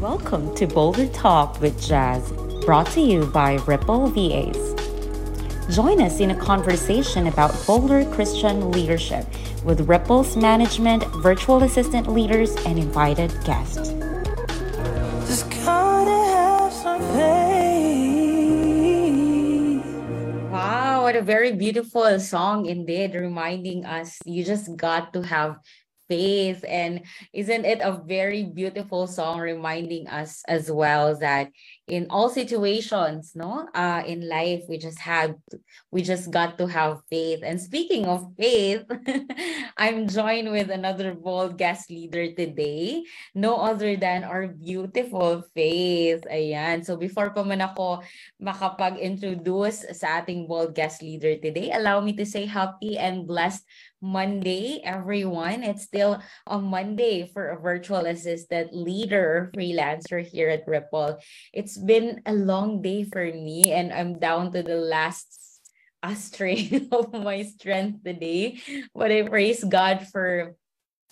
Welcome to Bolder Talk with Jez, brought to you by Ripple VAs. Join us in a conversation about bolder Christian leadership with Ripple's management, virtual assistant leaders, and invited guests. This country has some pain. Wow, what a very beautiful song indeed, reminding us you just got to have faith. And isn't it a very beautiful song reminding us as well that in all situations, no, uh, in life, we just have, we just got to have faith. And speaking of faith, I'm joined with another bold guest leader today, no other than our beautiful Faith. Ayan. So before pa man ako makapag-introduce sa ating bold guest leader today, allow me to say happy and blessed Monday, everyone. It's still a Monday for a virtual assistant leader freelancer here at Ripple. It's been a long day for me, and I'm down to the last strain of my strength today. But I praise God for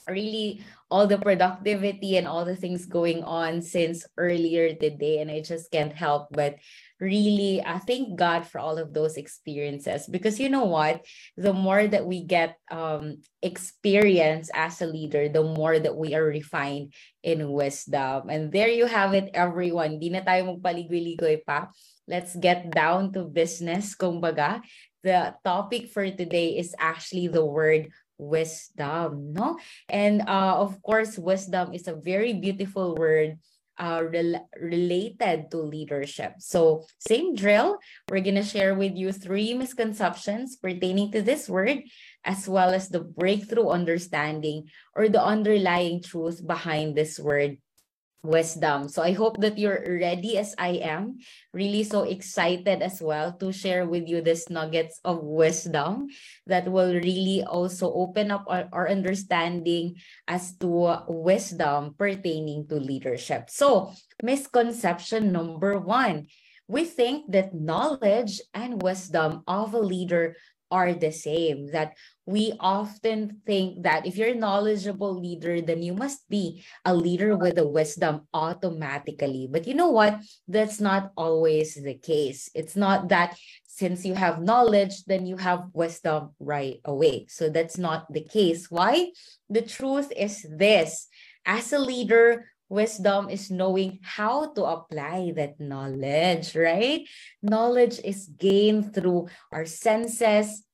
really all the productivity and all the things going on since earlier today. And I just can't help but really I thank God for all of those experiences. Because you know what? The more that we get um experience as a leader the more that we are refined in wisdom. And there you have it everyone. Di na tayo magpaligoy-ligoy pa. Let's get down to business. Kumbaga the topic for today is actually the word wisdom no and uh of course wisdom is a very beautiful word uh, rel- related to leadership. So, same drill. We're going to share with you three misconceptions pertaining to this word, as well as the breakthrough understanding or the underlying truth behind this word wisdom. So I hope that you're ready as I am. Really so excited as well to share with you these nuggets of wisdom that will really also open up our, our understanding as to wisdom pertaining to leadership. So, misconception number one. We think that knowledge and wisdom of a leader are the same. That we often think that if you're a knowledgeable leader, then you must be a leader with a wisdom automatically. But you know what? That's not always the case. It's not that since you have knowledge, then you have wisdom right away. So that's not the case. Why? The truth is this as a leader, Wisdom is knowing how to apply that knowledge, right? Knowledge is gained through our senses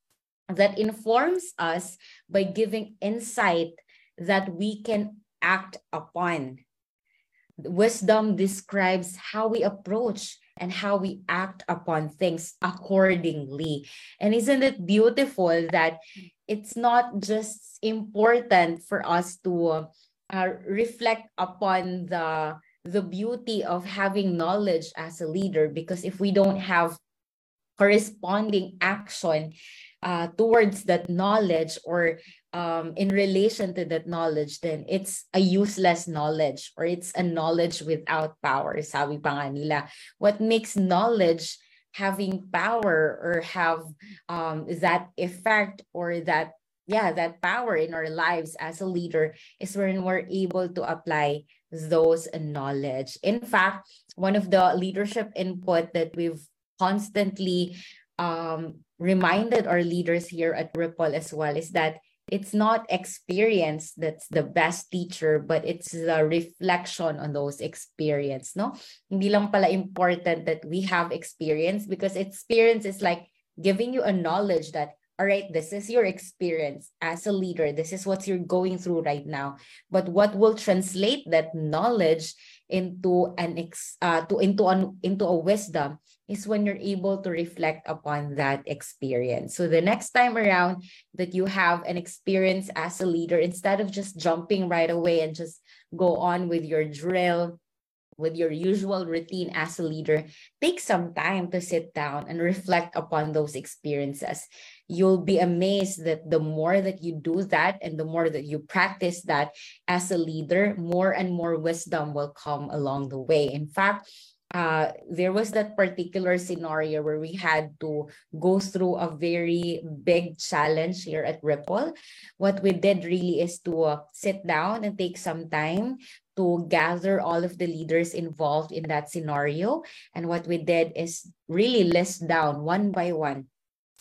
that informs us by giving insight that we can act upon. Wisdom describes how we approach and how we act upon things accordingly. And isn't it beautiful that it's not just important for us to uh, reflect upon the the beauty of having knowledge as a leader because if we don't have corresponding action uh, towards that knowledge or um, in relation to that knowledge, then it's a useless knowledge or it's a knowledge without power, sabi pa. What makes knowledge having power or have um, that effect or that yeah that power in our lives as a leader is when we're able to apply those knowledge. In fact one of the leadership input that we've constantly um, reminded our leaders here at ripple as well is that it's not experience that's the best teacher but it's the reflection on those experience no? Hindi lang pala important that we have experience because experience is like giving you a knowledge that all right, this is your experience as a leader. This is what you're going through right now. But what will translate that knowledge into an ex, uh, to into an into a wisdom is when you're able to reflect upon that experience. So the next time around that you have an experience as a leader, instead of just jumping right away and just go on with your drill, with your usual routine as a leader, take some time to sit down and reflect upon those experiences. You'll be amazed that the more that you do that and the more that you practice that as a leader, more and more wisdom will come along the way. In fact, uh, there was that particular scenario where we had to go through a very big challenge here at Ripple. What we did really is to uh, sit down and take some time to gather all of the leaders involved in that scenario. And what we did is really list down one by one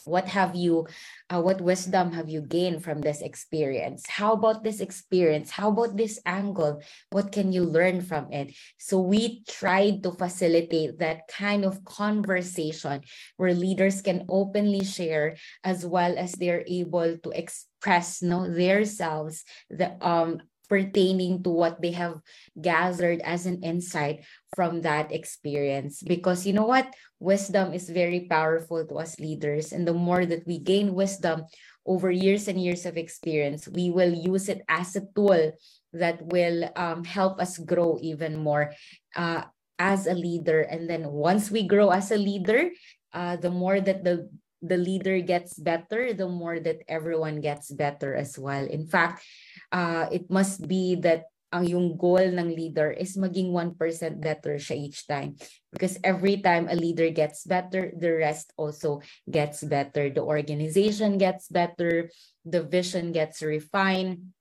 what have you uh, what wisdom have you gained from this experience? How about this experience? How about this angle? What can you learn from it? So we tried to facilitate that kind of conversation where leaders can openly share as well as they're able to express no their selves the um pertaining to what they have gathered as an insight from that experience. Because you know what? Wisdom is very powerful to us leaders. And the more that we gain wisdom over years and years of experience, we will use it as a tool that will um, help us grow even more uh, as a leader. And then once we grow as a leader, uh, the more that the the leader gets better, the more that everyone gets better as well. In fact, uh, it must be that ang yung goal ng leader is maging 1% better siya each time. Because every time a leader gets better, the rest also gets better. The organization gets better, the vision gets refined,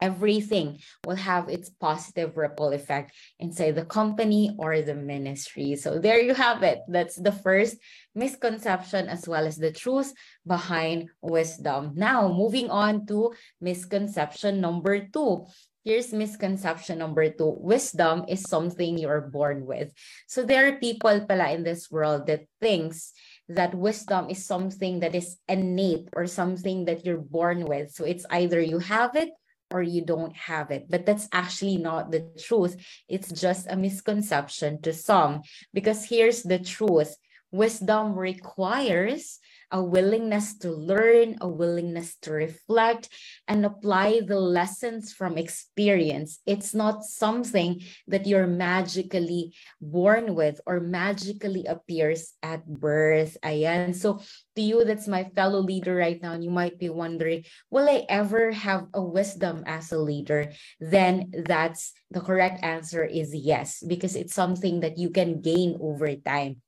everything will have its positive ripple effect inside the company or the ministry. So there you have it. That's the first misconception as well as the truth behind wisdom. Now, moving on to misconception number two. Here's misconception number two. Wisdom is something you're born with. So there are people pala in this world that thinks that wisdom is something that is innate or something that you're born with. So it's either you have it or you don't have it. But that's actually not the truth. It's just a misconception to some. Because here's the truth wisdom requires a willingness to learn, a willingness to reflect, and apply the lessons from experience. It's not something that you're magically born with or magically appears at birth. Ayan. So to you, that's my fellow leader right now, and you might be wondering, will I ever have a wisdom as a leader? Then that's the correct answer is yes, because it's something that you can gain over time.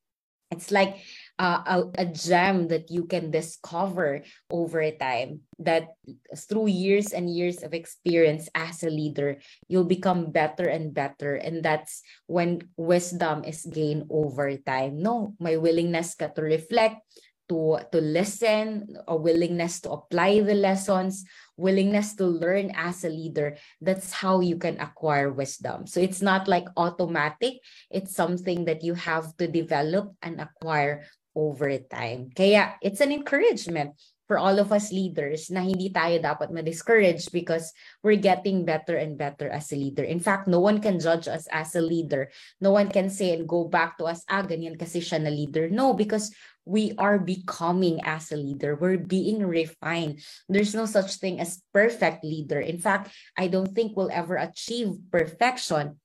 It's like uh, a, a gem that you can discover over time that through years and years of experience as a leader you'll become better and better. And that's when wisdom is gained over time. No my willingness to reflect to to listen a willingness to apply the lessons willingness to learn as a leader. That's how you can acquire wisdom. So it's not like automatic. It's something that you have to develop and acquire over time kaya it's an encouragement for all of us leaders na hindi tayo dapat ma-discourage because we're getting better and better as a leader. In fact, no one can judge us as a leader. No one can say and go back to us, ah, ganyan kasi siya na leader. No, because we are becoming as a leader. We're being refined. There's no such thing as perfect leader. In fact, I don't think we'll ever achieve perfection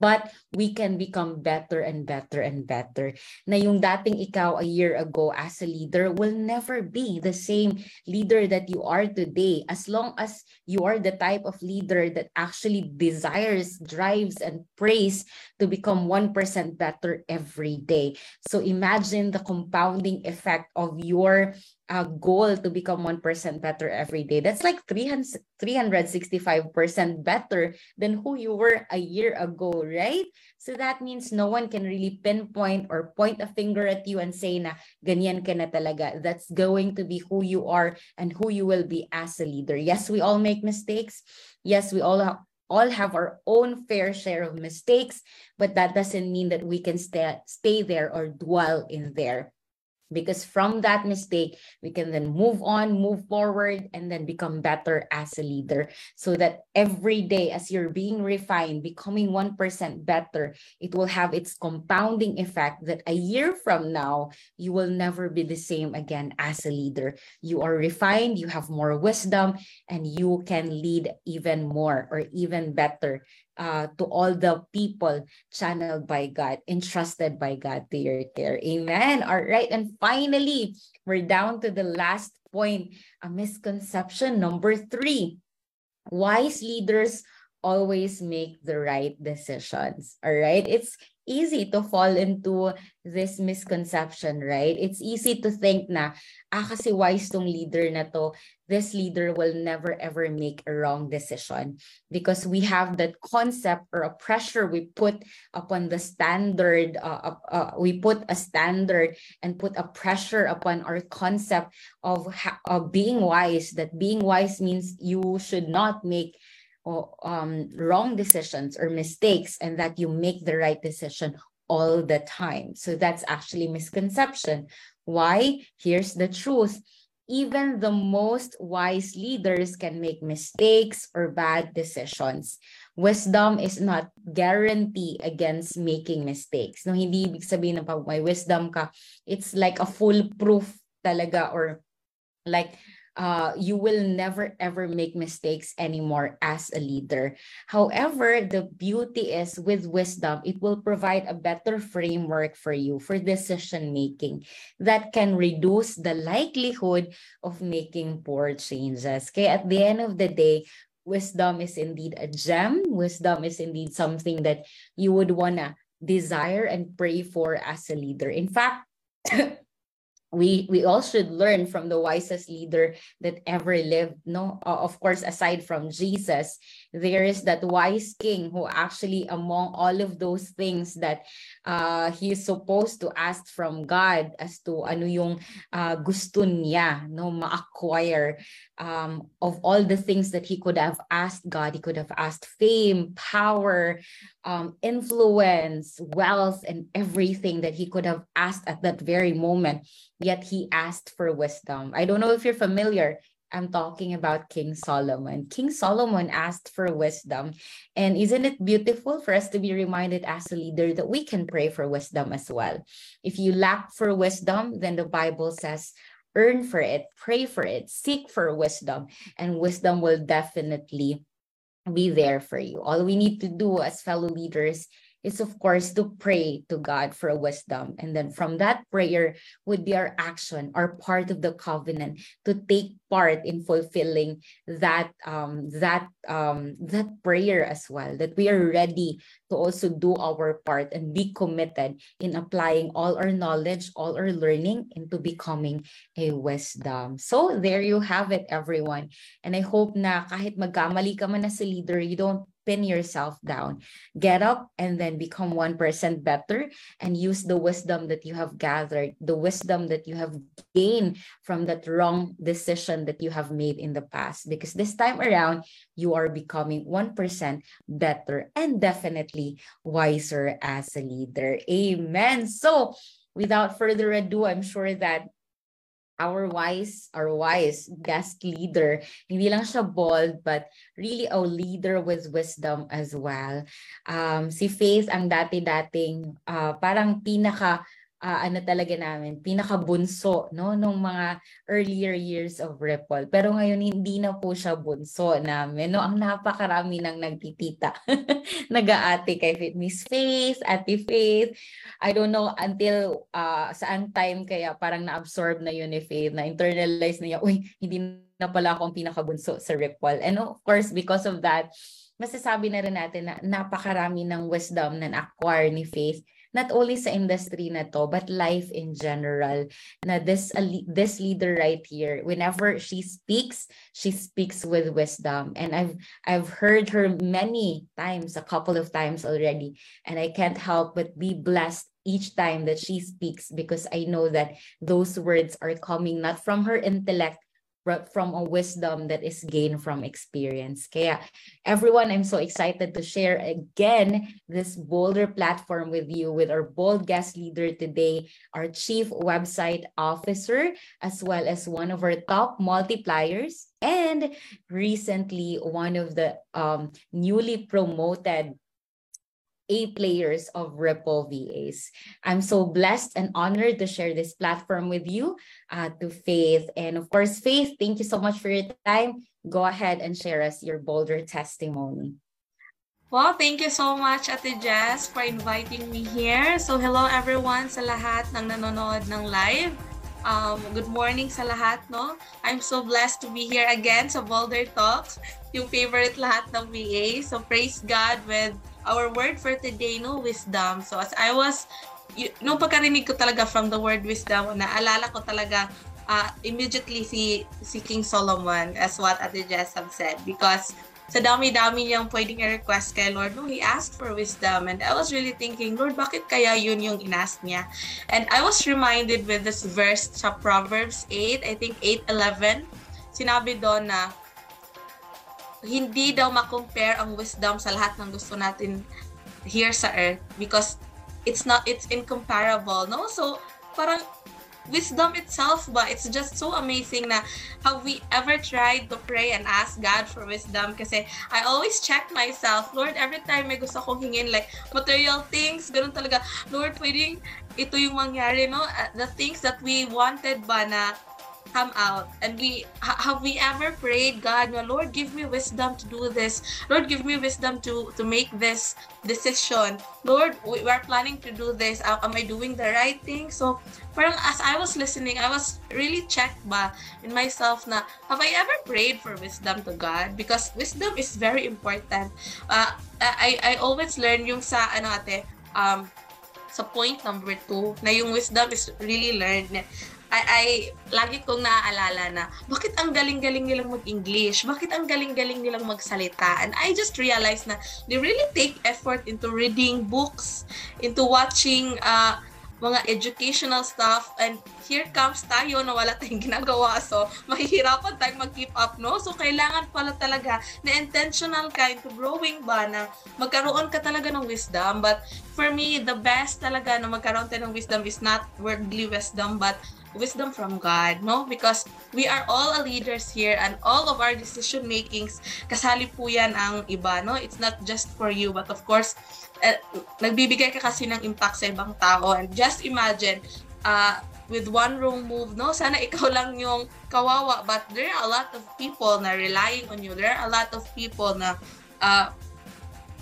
but we can become better and better and better. Na yung dating ikaw a year ago as a leader will never be the same leader that you are today as long as you are the type of leader that actually desires, drives, and prays to become 1% better every day. So imagine the compounding effect of your uh, goal to become 1% better every day. That's like 300, 365% better than who you were a year ago, right? So that means no one can really pinpoint or point a finger at you and say na ganyan ka na talaga. That's going to be who you are and who you will be as a leader. Yes, we all make mistakes. Yes, we all have all have our own fair share of mistakes, but that doesn't mean that we can stay, stay there or dwell in there because from that mistake we can then move on move forward and then become better as a leader. So that every day as you're being refined becoming 1% better it will have its compounding effect that a year from now you will never be the same again as a leader. You are refined you have more wisdom and you can lead even more or even better uh, to all the people channeled by God, entrusted by God to your care. Amen. All right. And finally, we're down to the last point a misconception number three. Wise leaders always make the right decisions. All right. It's easy to fall into this misconception, right? It's easy to think na, ah, kasi wise tong leader na to, this leader will never ever make a wrong decision because we have that concept or a pressure we put upon the standard, uh, uh, uh, we put a standard and put a pressure upon our concept of, of being wise, that being wise means you should not make um, wrong decisions or mistakes and that you make the right decision all the time. So that's actually misconception. Why? Here's the truth. Even the most wise leaders can make mistakes or bad decisions. Wisdom is not guarantee against making mistakes. No, hindi ibig sabihin na pag may wisdom ka, it's like a foolproof talaga or like uh, you will never ever make mistakes anymore as a leader. However, the beauty is with wisdom, it will provide a better framework for you for decision making that can reduce the likelihood of making poor changes. Okay, at the end of the day, wisdom is indeed a gem. Wisdom is indeed something that you would want to desire and pray for as a leader. In fact, we we all should learn from the wisest leader that ever lived no? Uh, of course aside from jesus there is that wise king who actually among all of those things that uh, he is supposed to ask from god as to ano yung uh, gusto niya no ma-acquire um, of all the things that he could have asked god he could have asked fame power um, influence wealth and everything that he could have asked at that very moment yet he asked for wisdom. I don't know if you're familiar. I'm talking about King Solomon. King Solomon asked for wisdom. And isn't it beautiful for us to be reminded as a leader that we can pray for wisdom as well? If you lack for wisdom, then the Bible says, earn for it, pray for it, seek for wisdom, and wisdom will definitely be there for you. All we need to do as fellow leaders is of course to pray to God for wisdom. And then from that prayer would be our action, our part of the covenant to take part in fulfilling that um that um that prayer as well that we are ready to also do our part and be committed in applying all our knowledge all our learning into becoming a wisdom so there you have it everyone and i hope na kahit magkamali ka man as a leader you don't pin yourself down. Get up and then become 1% better and use the wisdom that you have gathered, the wisdom that you have gained from that wrong decision that you have made in the past. Because this time around, you are becoming 1% better and definitely wiser as a leader. Amen. So, without further ado, I'm sure that our wise, our wise guest leader. Hindi lang siya bold, but really a leader with wisdom as well. Um, si Faith ang dati-dating uh, parang pinaka uh, ano talaga namin, pinakabunso no nung mga earlier years of Ripple. Pero ngayon hindi na po siya bunso namin. No, ang napakarami nang nagtitita. Nag-aate kay Miss Faith, Ate Faith. I don't know until uh, saan time kaya parang na-absorb na yun ni Faith, na internalize na niya, uy, hindi na pala akong pinakabunso sa Ripple. And of course, because of that, masasabi na rin natin na napakarami ng wisdom na na-acquire ni Faith not only sa industry na to, but life in general. Na this, this leader right here, whenever she speaks, she speaks with wisdom. And I've, I've heard her many times, a couple of times already, and I can't help but be blessed each time that she speaks because I know that those words are coming not from her intellect, from a wisdom that is gained from experience. Kaya everyone, I'm so excited to share again this bolder platform with you with our bold guest leader today, our chief website officer, as well as one of our top multipliers and recently one of the um, newly promoted a players of Ripple VAs. I'm so blessed and honored to share this platform with you, uh, to Faith. And of course, Faith, thank you so much for your time. Go ahead and share us your bolder testimony. Well, thank you so much, Ate Jez, for inviting me here. So, hello everyone sa lahat ng nanonood ng live. Um, good morning sa lahat, no? I'm so blessed to be here again sa Bolder Talks. Yung favorite lahat ng VA. So praise God with our word for today, no wisdom. So as I was nung pagkarinig ko talaga from the word wisdom, naalala ko talaga uh, immediately si si King Solomon as what Ate Jess have said because sa dami-dami niyang pwedeng i-request kay Lord, no, he asked for wisdom. And I was really thinking, Lord, bakit kaya yun yung inask niya? And I was reminded with this verse sa Proverbs 8, I think 8.11, sinabi doon na hindi daw ma-compare ang wisdom sa lahat ng gusto natin here sa earth because it's not it's incomparable no? So parang wisdom itself ba it's just so amazing na have we ever tried to pray and ask God for wisdom kasi I always check myself Lord every time may gusto kong hingin like material things ganun talaga. Lord pwedeng ito yung mangyari no? The things that we wanted ba na come out. And we have we ever prayed god lord give me wisdom to do this. Lord give me wisdom to to make this decision. Lord we are planning to do this. Am i doing the right thing? So parang as i was listening i was really checked ba in myself na have i ever prayed for wisdom to god? Because wisdom is very important. Uh, i i always learn yung sa ano ate um sa point number two na yung wisdom is really learned ay, ay lagi kong naaalala na, bakit ang galing-galing nilang mag-English? Bakit ang galing-galing nilang magsalita? And I just realized na they really take effort into reading books, into watching uh, mga educational stuff and here comes tayo na wala tayong ginagawa so mahihirapan tayong mag-keep up no so kailangan pala talaga na intentional ka into growing ba na magkaroon ka talaga ng wisdom but for me the best talaga na magkaroon tayo ng wisdom is not worldly wisdom but wisdom from God, no? Because we are all a leaders here and all of our decision makings, kasali po yan ang iba, no? It's not just for you, but of course, uh, nagbibigay ka kasi ng impact sa ibang tao. And just imagine, uh, with one wrong move, no? Sana ikaw lang yung kawawa, but there are a lot of people na relying on you. There are a lot of people na uh,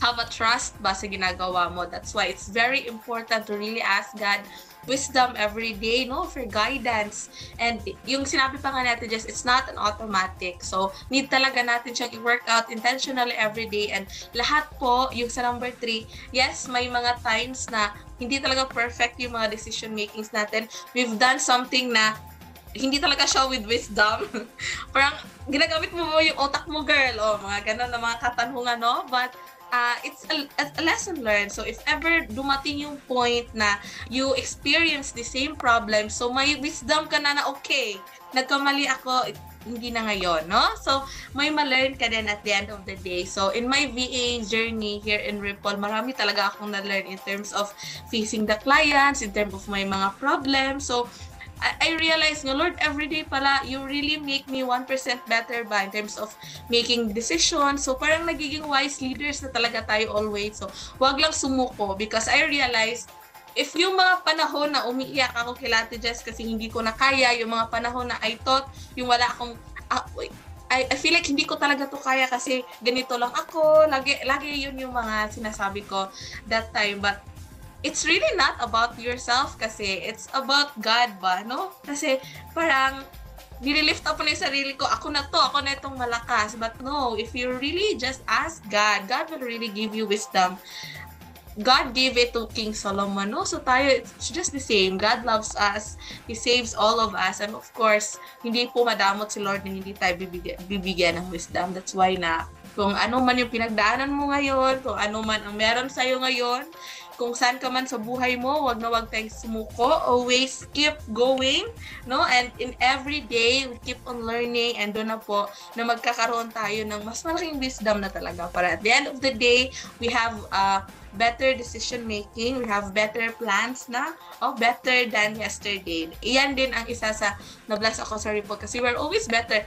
have a trust ba sa ginagawa mo. That's why it's very important to really ask God wisdom every day, no, for guidance. And yung sinabi pa nga natin, just it's not an automatic. So, need talaga natin siyang i-work out intentionally every day. And lahat po, yung sa number three, yes, may mga times na hindi talaga perfect yung mga decision makings natin. We've done something na hindi talaga siya with wisdom. Parang ginagamit mo mo yung otak mo, girl. O, mga ganun na mga katanungan, no? But uh, it's a, a lesson learned. So if ever dumating yung point na you experience the same problem, so may wisdom ka na na okay, nagkamali ako, hindi na ngayon, no? So, may ma-learn ka din at the end of the day. So, in my VA journey here in Ripple, marami talaga akong na-learn in terms of facing the clients, in terms of my mga problems. So, I, I realize nga, Lord, everyday pala, you really make me 1% better ba in terms of making decisions. So, parang nagiging wise leaders na talaga tayo always. So, wag lang sumuko because I realized if yung mga panahon na umiiyak ako kay Lati Jess kasi hindi ko na kaya, yung mga panahon na I thought, yung wala akong, uh, I, I feel like hindi ko talaga to kaya kasi ganito lang ako, lagi, lagi yun yung mga sinasabi ko that time. But it's really not about yourself kasi it's about God ba, no? Kasi parang nililift up na yung sarili ko, ako na to, ako na itong malakas. But no, if you really just ask God, God will really give you wisdom. God gave it to King Solomon. No? So tayo, it's just the same. God loves us. He saves all of us. And of course, hindi po madamot si Lord na hindi tayo bibigyan, bibigyan ng wisdom. That's why na kung ano man yung pinagdaanan mo ngayon, kung ano man ang meron sa'yo ngayon, kung saan ka man sa buhay mo, wag na wag tayong sumuko. Always keep going, no? And in every day, we keep on learning and doon na po na magkakaroon tayo ng mas malaking wisdom na talaga para at the end of the day, we have uh, better decision making, we have better plans na, oh, better than yesterday. Iyan din ang isa sa na-bless ako sa report kasi we're always better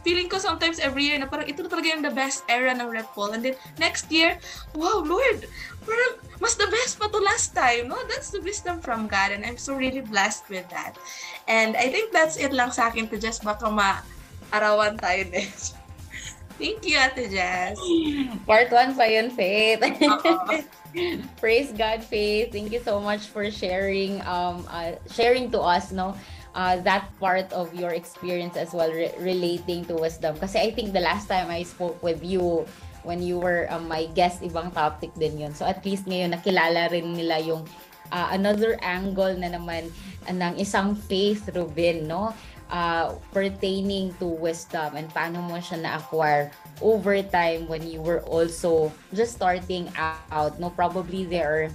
feeling ko sometimes every year na parang ito na talaga yung the best era ng Rep And then next year, wow, Lord, parang mas the best pa to last time, no? That's the wisdom from God and I'm so really blessed with that. And I think that's it lang sa akin to just baka ma-arawan tayo next. Thank you, Ate Jess. Part 1 pa yun, Faith. Praise God, Faith. Thank you so much for sharing um uh, sharing to us, no? Uh, that part of your experience as well re- relating to wisdom. Kasi I think the last time I spoke with you when you were um, my guest, ibang topic din yun. So at least ngayon nakilala rin nila yung uh, another angle na naman uh, ng isang faith, Ruben, no? Uh, pertaining to wisdom and paano mo siya na-acquire over time when you were also just starting out. No, probably there are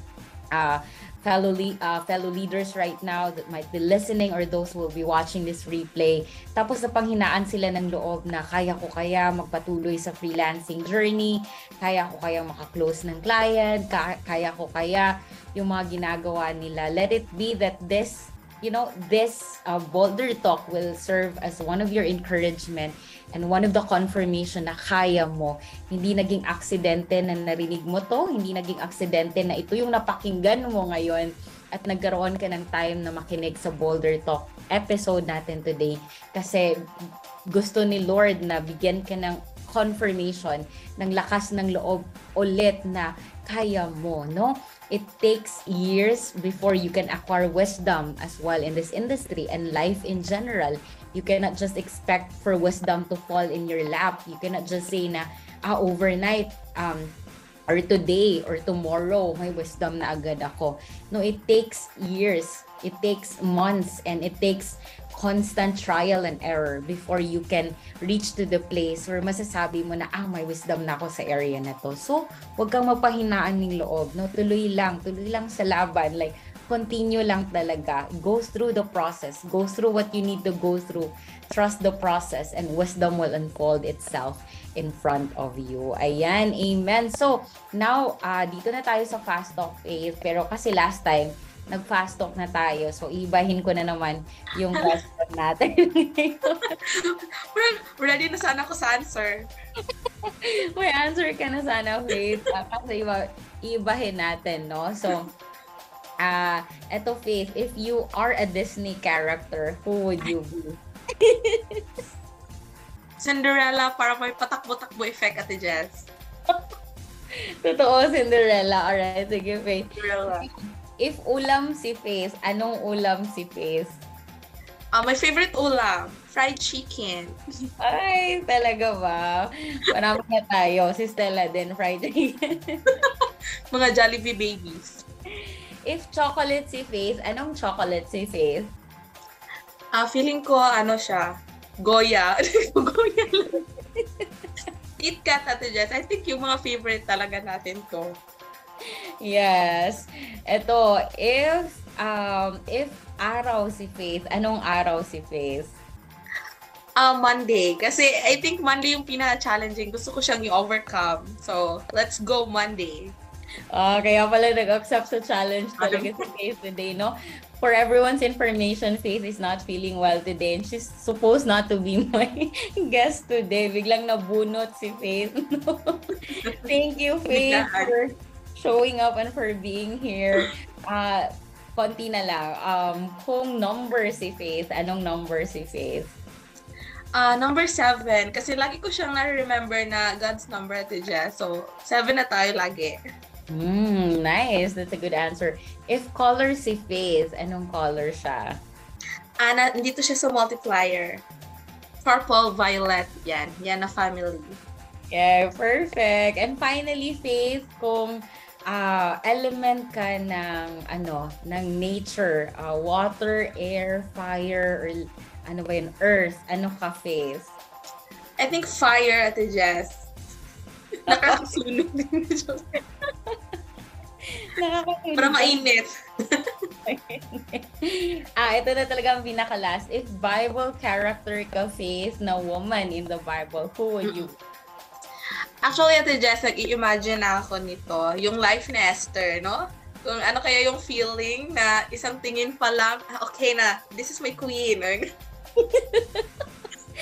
uh, fellow le- uh, fellow leaders right now that might be listening or those who will be watching this replay. Tapos na panghinaan sila ng loob na kaya ko kaya magpatuloy sa freelancing journey, kaya ko kaya makaklose ng client, ka- kaya ko kaya yung mga ginagawa nila. Let it be that this, you know, this uh, Boulder Talk will serve as one of your encouragement And one of the confirmation na kaya mo, hindi naging aksidente na narinig mo to, hindi naging aksidente na ito yung napakinggan mo ngayon at nagkaroon ka ng time na makinig sa Boulder Talk episode natin today. Kasi gusto ni Lord na bigyan ka ng confirmation ng lakas ng loob ulit na kaya mo, no? It takes years before you can acquire wisdom as well in this industry and life in general. You cannot just expect for wisdom to fall in your lap. You cannot just say na, ah, overnight, um, or today or tomorrow, may wisdom na agad ako. No, it takes years. It takes months and it takes constant trial and error before you can reach to the place where masasabi mo na, ah, may wisdom na ako sa area na to. So, huwag kang mapahinaan ng loob. No? Tuloy lang. Tuloy lang sa laban. Like, continue lang talaga. Go through the process. Go through what you need to go through. Trust the process and wisdom will unfold itself in front of you. Ayan, amen. So, now, uh, dito na tayo sa fast talk phase. Pero kasi last time, nag-fast talk na tayo. So, ibahin ko na naman yung question natin. Ready na sana ako sa answer. May answer ka na sana, Faith. Uh, kasi iba, ibahin natin, no? So, uh, eto Faith, if you are a Disney character, who would you be? Cinderella para may patakbo-takbo effect, Ate Jess. Totoo, Cinderella. Alright, sige, Faith. Cinderella. If ulam si Faith, anong ulam si Faith? Uh, my favorite ulam, fried chicken. Ay, talaga ba? Marami na tayo. Si Stella din, fried chicken. Mga Jollibee babies. If chocolate si Faith, anong chocolate si Faith? Ah, uh, feeling ko ano siya, Goya. Goya lang. Kit Kat, Ate Jess. I think yung mga favorite talaga natin to. Yes. Ito, if um if araw si Faith, anong araw si Faith? Uh, Monday. Kasi I think Monday yung pinaka-challenging. Gusto ko siyang i-overcome. So, let's go Monday. Uh, kaya pala nag-accept sa challenge talaga si Faith today, no? For everyone's information, Faith is not feeling well today and she's supposed not to be my guest today. Biglang nabunot si Faith. No? Thank you, Faith, for showing up and for being here. Uh, konti na lang. Um, kung number si Faith, anong number si Faith? Uh, number seven. Kasi lagi ko siyang na-remember na God's number at Jess. So, seven na tayo lagi. Mm, nice. That's a good answer. If color si Faith, anong color siya? Ah, na, dito siya sa multiplier. Purple, violet. Yan. Yan na family. Yeah, perfect. And finally, Faith, kung uh, element ka ng ano, ng nature, uh, water, air, fire, or ano ba yun, earth, ano ka, Faith? I think fire, Ate Jess. Nakakasunog din. Para mainit. ah, ito na talaga ang pinaka-last. If Bible character ka, Faith, na woman in the Bible, who would you Actually, Ate Jess, nag-i-imagine na ako nito. Yung life ni Esther, no? Kung ano kaya yung feeling na isang tingin pa lang, ah, okay na, this is my queen.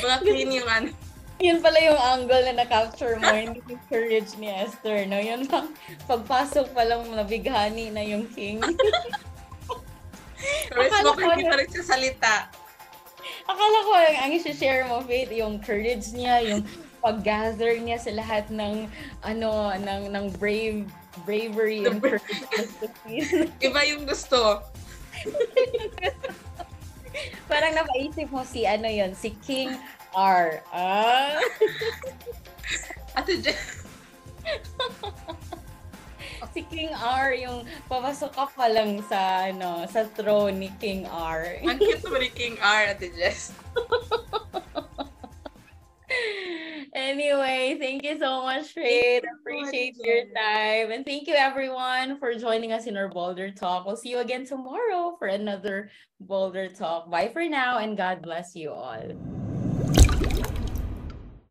Mga queen yung ano. Yun pala yung angle na na-capture mo, hindi yung courage ni Esther, no? Yun pang pagpasok pa lang nabighani na yung king. Courage mo, hindi pa rin sa salita. Akala ko ang, ang share mo, Faith, yung courage niya, yung pag-gather niya sa lahat ng ano ng ng brave bravery and courage Iba yung gusto. Parang napaisip mo si ano yon si King R. Ah. Ate Jess. si King R yung papasok ka pa lang sa ano sa throne ni King R. Ang cute naman ni King R, Ate Jess. anyway, thank you so much, Faith. Appreciate your time. And thank you everyone for joining us in our Boulder Talk. We'll see you again tomorrow for another Boulder Talk. Bye for now and God bless you all.